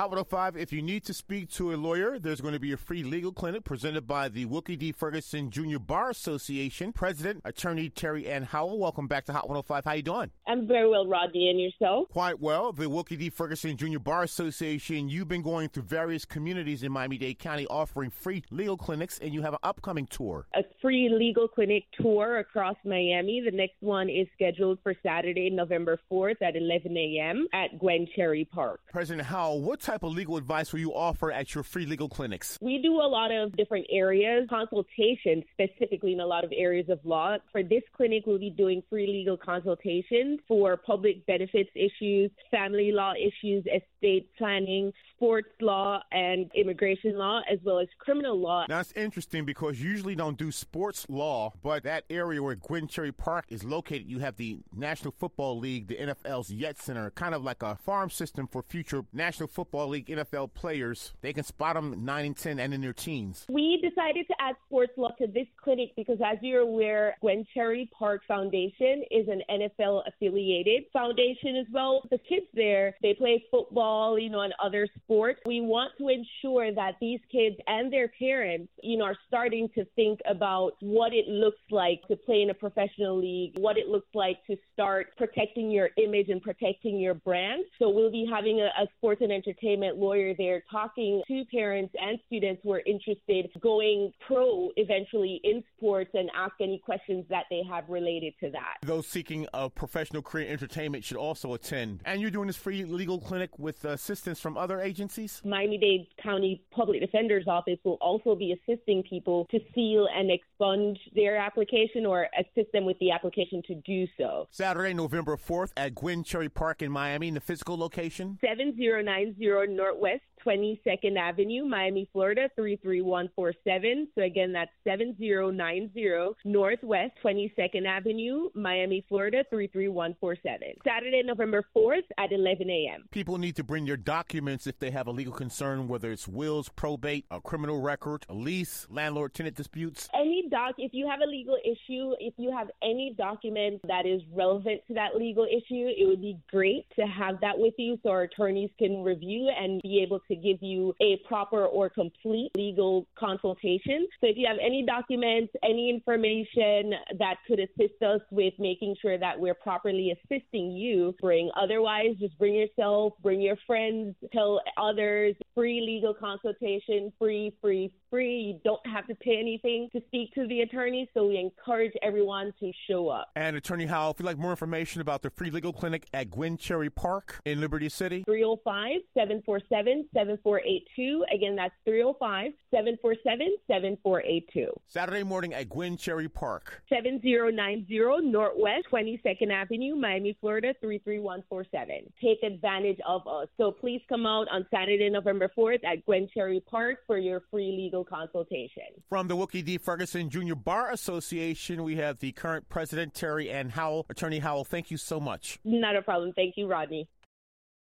Hot 105, if you need to speak to a lawyer, there's going to be a free legal clinic presented by the Wilkie D. Ferguson Jr. Bar Association. President, Attorney Terry Ann Howell, welcome back to Hot 105. How are you doing? I'm very well, Rodney, and yourself? Quite well. The Wilkie D. Ferguson Jr. Bar Association, you've been going through various communities in Miami-Dade County offering free legal clinics, and you have an upcoming tour. A free legal clinic tour across Miami. The next one is scheduled for Saturday, November 4th at 11 a.m. at Gwen Cherry Park. President Howell, what type of legal advice will you offer at your free legal clinics? We do a lot of different areas, consultations specifically in a lot of areas of law. For this clinic, we'll be doing free legal consultations for public benefits issues, family law issues, estate planning, sports law, and immigration law, as well as criminal law. Now, it's interesting because you usually don't do sports law, but that area where Gwen Cherry Park is located, you have the National Football League, the NFL's Yet Center, kind of like a farm system for future National Football League NFL players. They can spot them 9 and 10 and in their teens. We decided to add sports law to this clinic because, as you're aware, Gwen Cherry Park Foundation is an NFL affiliated foundation as well. The kids there, they play football, you know, and other sports. We want to ensure that these kids and their parents, you know, are starting to think about what it looks like to play in a professional league, what it looks like to start protecting your image and protecting your brand. So we'll be having a, a sports and entertainment lawyer there talking to parents and students who are interested going pro eventually in sports and ask any questions that they have related to that. Those seeking a professional career in entertainment should also attend. And you're doing this free legal clinic with assistance from other agencies? Miami Dade County Public Defender's Office will also be assisting people to seal and expunge their application or assist them with the application to do so. Saturday, November 4th at Gwen Cherry Park in Miami, in the physical location? 7090 Northwest 22nd Avenue, Miami, Florida 33147. So again, that's 7090 Northwest 22nd Avenue, Miami, Florida 33147. Saturday, November 4th at 11 a.m. People need to bring their documents if they have a legal concern, whether it's wills, probate, a criminal record, a lease, landlord tenant disputes. Any doc, if you have a legal issue, if you have any document that is relevant to that legal issue, it would be great to have that with you so our attorneys can review and be able to give you a proper or complete legal consultation. So if you have any documents, any information that could assist us with making sure that we're properly assisting you, bring. Otherwise, just bring yourself, bring your friends, tell others. Free legal consultation, free, free, free. You don't have to pay anything to speak to the attorney. So we encourage everyone to show up. And Attorney Howell, if you'd like more information about the free legal clinic at Gwen Cherry Park in Liberty City, 305 747 7482. Again, that's 305 747 7482. Saturday morning at Gwen Cherry Park. 7090 Northwest 22nd Avenue, Miami, Florida 33147. Take advantage of us. So please come out on Saturday, November 4th at Gwen Cherry Park for your free legal consultation. From the Wilkie D. Ferguson Jr. Bar Association, we have the current president, Terry Ann Howell. Attorney Howell, thank you so much. Not a problem. Thank you, Rodney.